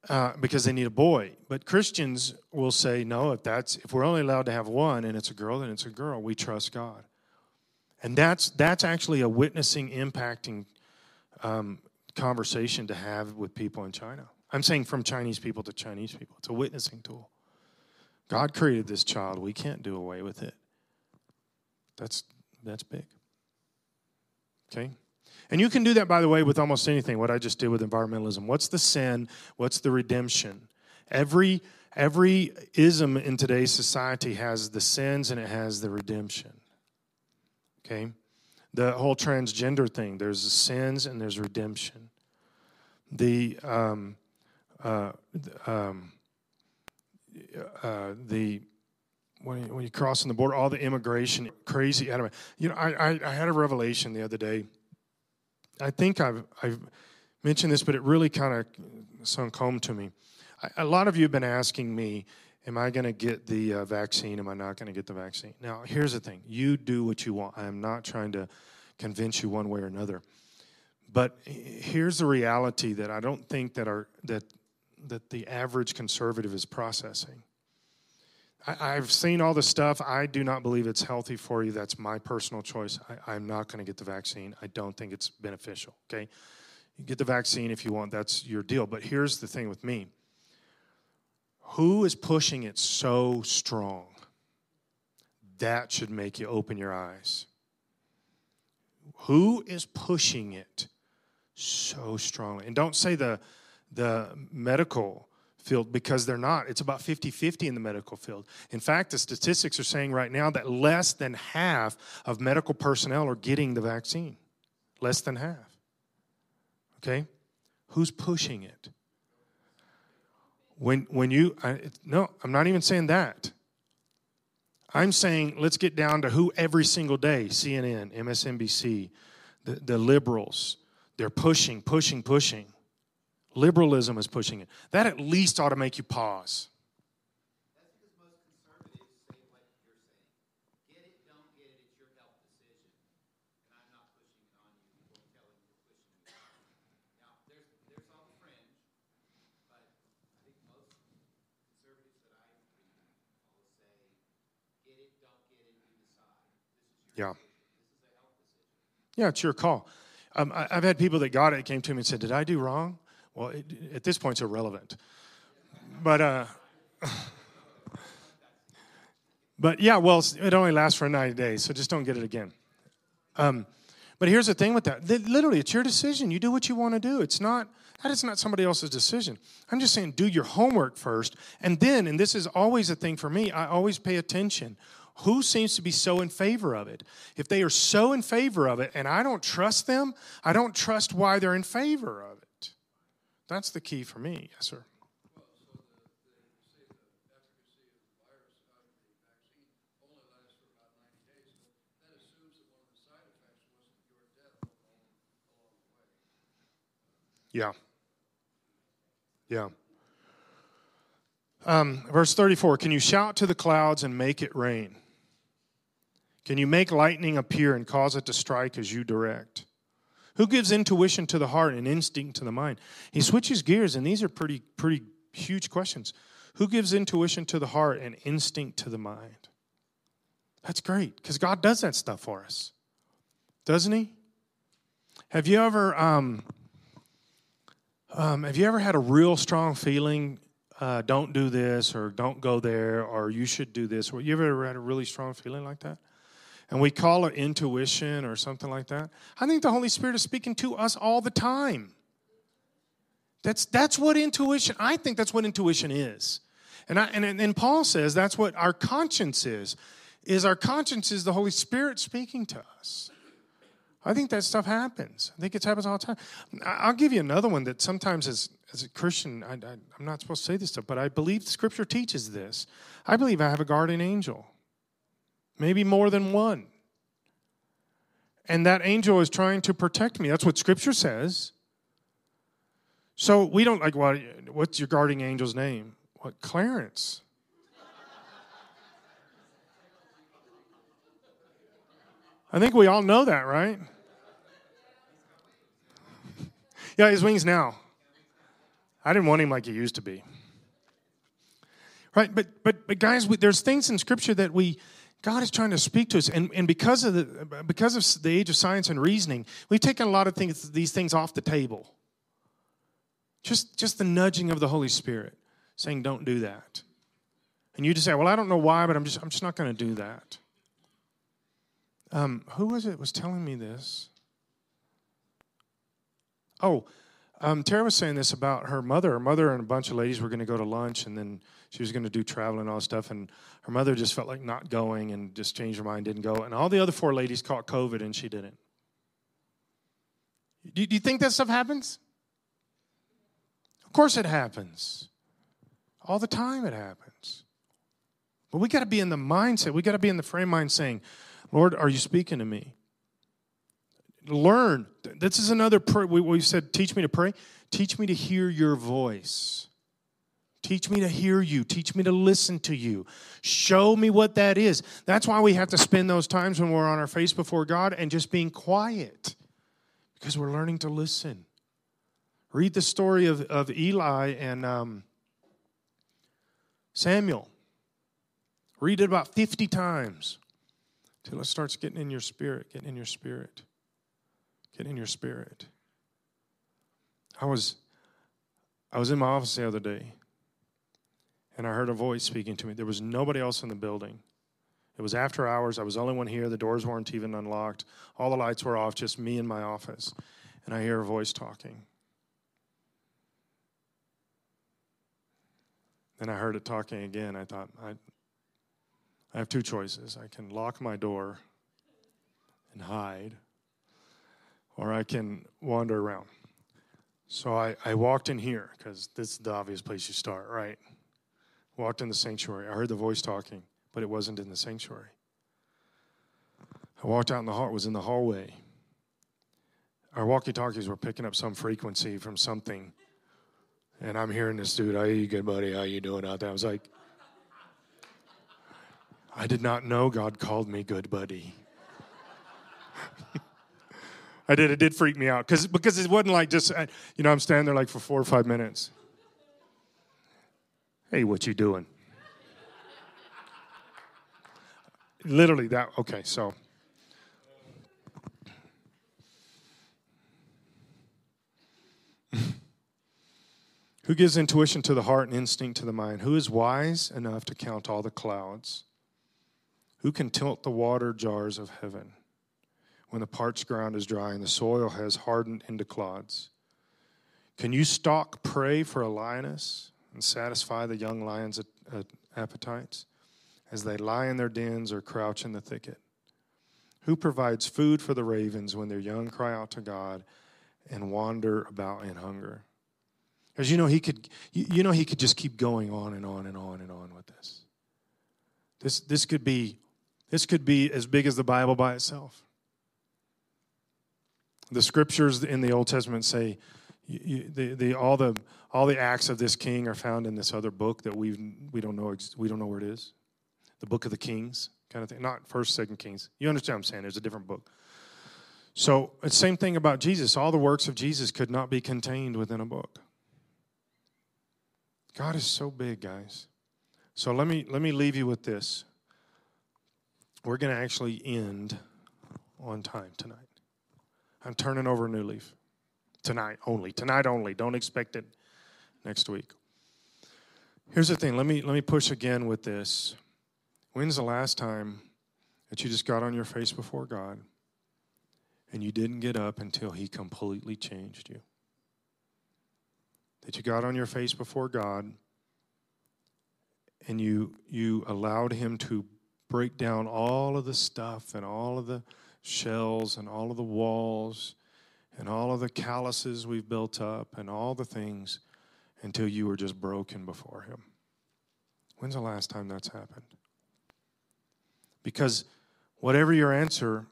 [SPEAKER 1] uh, because they need a boy. But Christians will say, no, if that's if we're only allowed to have one and it's a girl, then it's a girl. We trust God, and that's that's actually a witnessing, impacting um, conversation to have with people in China. I'm saying from Chinese people to Chinese people. It's a witnessing tool. God created this child. We can't do away with it. That's that's big. Okay. And you can do that, by the way, with almost anything, what I just did with environmentalism. What's the sin? What's the redemption? Every, every ism in today's society has the sins and it has the redemption. Okay? The whole transgender thing, there's the sins and there's redemption. The, um, uh, um, uh, the, when you, when you cross the border, all the immigration, crazy. You know, I, I, I had a revelation the other day I think I've, I've mentioned this, but it really kind of sunk home to me. I, a lot of you have been asking me, Am I going to get the uh, vaccine? Am I not going to get the vaccine? Now, here's the thing you do what you want. I am not trying to convince you one way or another. But here's the reality that I don't think that, our, that, that the average conservative is processing. I, I've seen all the stuff. I do not believe it's healthy for you. That's my personal choice. I, I'm not going to get the vaccine. I don't think it's beneficial. Okay, you get the vaccine if you want. That's your deal. But here's the thing with me. Who is pushing it so strong? That should make you open your eyes. Who is pushing it so strongly? And don't say the the medical field because they're not. It's about 50 50 in the medical field. In fact, the statistics are saying right now that less than half of medical personnel are getting the vaccine. Less than half. Okay? Who's pushing it? When, when you, I, no, I'm not even saying that. I'm saying let's get down to who every single day CNN, MSNBC, the, the liberals, they're pushing, pushing, pushing. Liberalism is pushing it. That at least ought to make you pause.
[SPEAKER 3] That's because most conservatives say what you're saying. Get it, don't get it, it's your health decision. And I'm not pushing it on you or telling you you're pushing it on me. Now, there's, there's all the fringe, but I think most conservatives that I read all say, get it, don't get it, you decide. This is
[SPEAKER 1] Yeah.
[SPEAKER 3] your decision. This is a health decision.
[SPEAKER 1] Yeah, it's your call. Um, I, I've had people that got it came to me and said, "Did I do wrong?" Well, it, at this point, it's irrelevant. But uh, but yeah, well, it only lasts for 90 days, so just don't get it again. Um, but here's the thing with that: Li- literally, it's your decision. You do what you want to do. It's not that is not somebody else's decision. I'm just saying, do your homework first, and then, and this is always a thing for me. I always pay attention. Who seems to be so in favor of it? If they are so in favor of it, and I don't trust them, I don't trust why they're in favor of. That's the key for me. Yes, sir.
[SPEAKER 2] Well, so the, the, say the efficacy of the virus out of the vaccine only lasts for about ninety days, but that assumes that one of the side effects wasn't your death along, along the way.
[SPEAKER 1] Yeah. Yeah. Um, verse 34 Can you shout to the clouds and make it rain? Can you make lightning appear and cause it to strike as you direct? Who gives intuition to the heart and instinct to the mind? He switches gears, and these are pretty, pretty huge questions. Who gives intuition to the heart and instinct to the mind? That's great because God does that stuff for us, doesn't He? Have you ever, um, um, have you ever had a real strong feeling? Uh, don't do this, or don't go there, or you should do this. Or you ever had a really strong feeling like that? And we call it intuition or something like that. I think the Holy Spirit is speaking to us all the time. That's, that's what intuition, I think that's what intuition is. And, I, and, and Paul says that's what our conscience is, is our conscience is the Holy Spirit speaking to us. I think that stuff happens. I think it happens all the time. I'll give you another one that sometimes as, as a Christian, I, I'm not supposed to say this stuff, but I believe Scripture teaches this. I believe I have a guardian angel, maybe more than one. And that angel is trying to protect me. That's what Scripture says. So we don't like, what, what's your guardian angel's name? What, Clarence? I think we all know that, right? Yeah, his wings now. I didn't want him like he used to be. Right, but but but guys, we, there's things in Scripture that we God is trying to speak to us, and, and because of the because of the age of science and reasoning, we've taken a lot of things these things off the table. Just just the nudging of the Holy Spirit, saying, "Don't do that," and you just say, "Well, I don't know why, but I'm just I'm just not going to do that." Um, who was it was telling me this? Oh, um, Tara was saying this about her mother. Her mother and a bunch of ladies were going to go to lunch, and then she was going to do travel and all this stuff. And her mother just felt like not going and just changed her mind, didn't go. And all the other four ladies caught COVID, and she didn't. Do, do you think that stuff happens? Of course it happens. All the time it happens. But we got to be in the mindset, we got to be in the frame mind saying, Lord, are you speaking to me? Learn. This is another prayer. We, we said, teach me to pray. Teach me to hear your voice. Teach me to hear you. Teach me to listen to you. Show me what that is. That's why we have to spend those times when we're on our face before God and just being quiet because we're learning to listen. Read the story of, of Eli and um, Samuel. Read it about 50 times till it starts getting in your spirit, getting in your spirit, getting in your spirit. I was I was in my office the other day and I heard a voice speaking to me. There was nobody else in the building. It was after hours. I was the only one here. The doors weren't even unlocked. All the lights were off, just me in my office. And I hear a voice talking. Then I heard it talking again. I thought, I, I have two choices. I can lock my door and hide, or I can wander around. So I, I walked in here because this is the obvious place you start, right? Walked in the sanctuary. I heard the voice talking, but it wasn't in the sanctuary. I walked out in the hall, was in the hallway. Our walkie talkies were picking up some frequency from something. And I'm hearing this dude, how you good buddy? How you doing out there? I was like, I did not know God called me good buddy. I did. It did freak me out because because it wasn't like just uh, you know I'm standing there like for four or five minutes. Hey, what you doing? Literally that. Okay, so. Who gives intuition to the heart and instinct to the mind? Who is wise enough to count all the clouds? Who can tilt the water jars of heaven when the parched ground is dry and the soil has hardened into clods? Can you stalk prey for a lioness and satisfy the young lion's appetites as they lie in their dens or crouch in the thicket? Who provides food for the ravens when their young cry out to God and wander about in hunger? Because you know he could you know he could just keep going on and on and on and on with this. This this could be this could be as big as the Bible by itself. The scriptures in the Old Testament say you, the, the, all, the, all the acts of this king are found in this other book that we we don't know we don't know where it is, the book of the Kings kind of thing. Not First, Second Kings. You understand what I'm saying? There's a different book. So the same thing about Jesus. All the works of Jesus could not be contained within a book. God is so big, guys. So let me let me leave you with this we're going to actually end on time tonight. I'm turning over a new leaf tonight only. Tonight only. Don't expect it next week. Here's the thing. Let me let me push again with this. When's the last time that you just got on your face before God and you didn't get up until he completely changed you? That you got on your face before God and you you allowed him to break down all of the stuff and all of the shells and all of the walls and all of the calluses we've built up and all the things until you were just broken before Him. When's the last time that's happened? Because whatever your answer,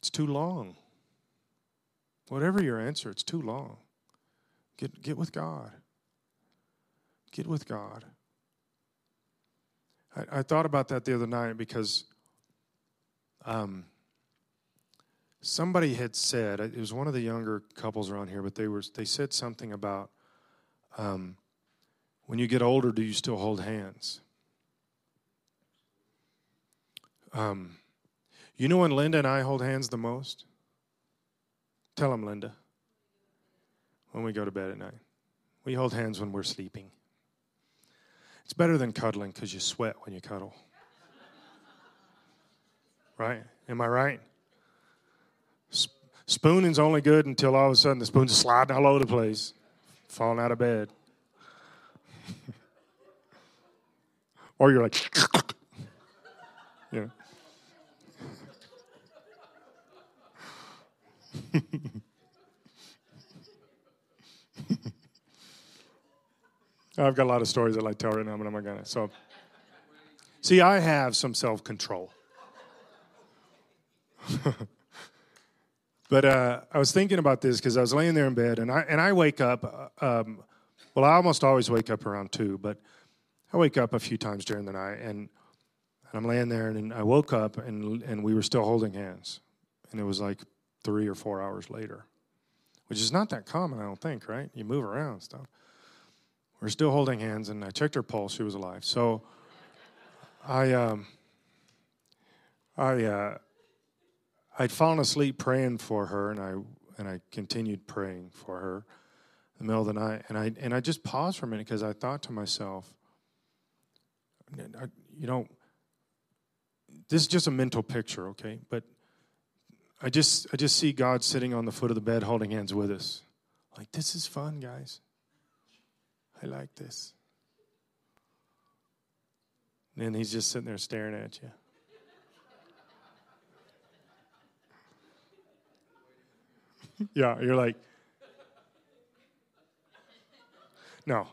[SPEAKER 1] it's too long. Whatever your answer, it's too long. Get, get with God. Get with God. I, I thought about that the other night because um, somebody had said it was one of the younger couples around here, but they were they said something about um, when you get older, do you still hold hands? Um, you know when Linda and I hold hands the most? Tell them, Linda. When we go to bed at night, we hold hands when we're sleeping. It's better than cuddling because you sweat when you cuddle. Right? Am I right? Sp- spooning's only good until all of a sudden the spoon's sliding all over the place, falling out of bed. or you're like, yeah. I've got a lot of stories that I'd like tell right now, but I'm not gonna. So, see, I have some self control. but uh, I was thinking about this because I was laying there in bed, and I and I wake up. Uh, um, well, I almost always wake up around two, but I wake up a few times during the night, and, and I'm laying there, and I woke up, and and we were still holding hands, and it was like three or four hours later, which is not that common, I don't think, right? You move around stuff. we're still holding hands, and I checked her pulse; she was alive. So, I, um, I, uh, I'd fallen asleep praying for her, and I and I continued praying for her in the middle of the night, and I and I just paused for a minute because I thought to myself, you know, this is just a mental picture, okay, but. I just I just see God sitting on the foot of the bed holding hands with us. Like this is fun, guys. I like this. And he's just sitting there staring at you. Yeah, you're like, no.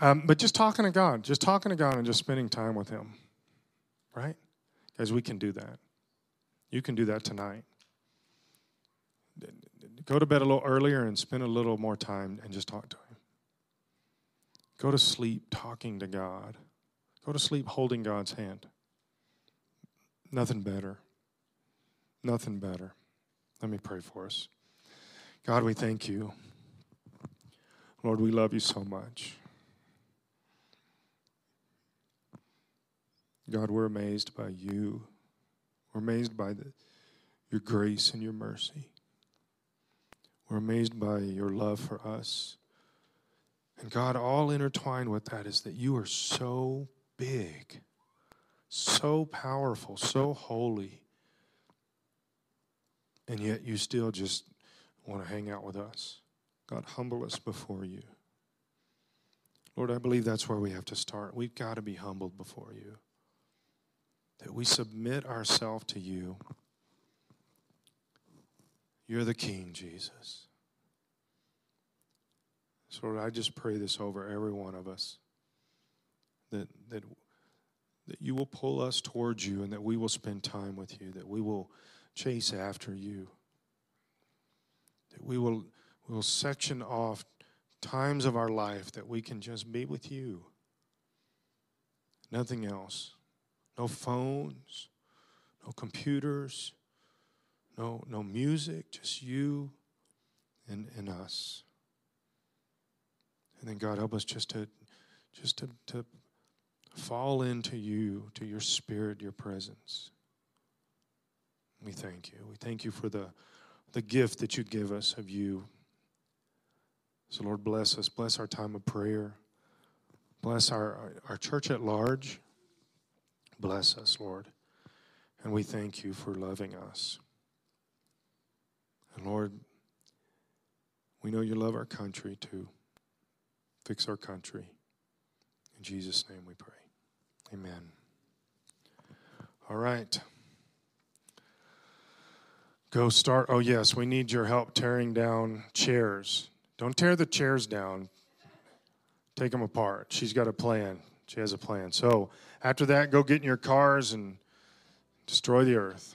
[SPEAKER 1] Um, but just talking to God, just talking to God and just spending time with Him, right? Guys, we can do that. You can do that tonight. Go to bed a little earlier and spend a little more time and just talk to Him. Go to sleep talking to God. Go to sleep holding God's hand. Nothing better. Nothing better. Let me pray for us. God, we thank you. Lord, we love you so much. God, we're amazed by you. We're amazed by the, your grace and your mercy. We're amazed by your love for us. And God, all intertwined with that is that you are so big, so powerful, so holy, and yet you still just want to hang out with us. God, humble us before you. Lord, I believe that's where we have to start. We've got to be humbled before you that we submit ourselves to you. You're the King, Jesus. So Lord, I just pray this over every one of us that, that, that you will pull us towards you and that we will spend time with you, that we will chase after you, that we will, we will section off times of our life that we can just be with you. Nothing else no phones, no computers, no, no music, just you and, and us. And then God help us just to just to, to fall into you, to your spirit, your presence. We thank you. We thank you for the, the gift that you give us of you. So, Lord, bless us. Bless our time of prayer. Bless our, our church at large. Bless us, Lord. And we thank you for loving us. And Lord, we know you love our country too. Fix our country. In Jesus' name we pray. Amen. All right. Go start. Oh, yes, we need your help tearing down chairs. Don't tear the chairs down, take them apart. She's got a plan. She has a plan. So after that, go get in your cars and destroy the earth.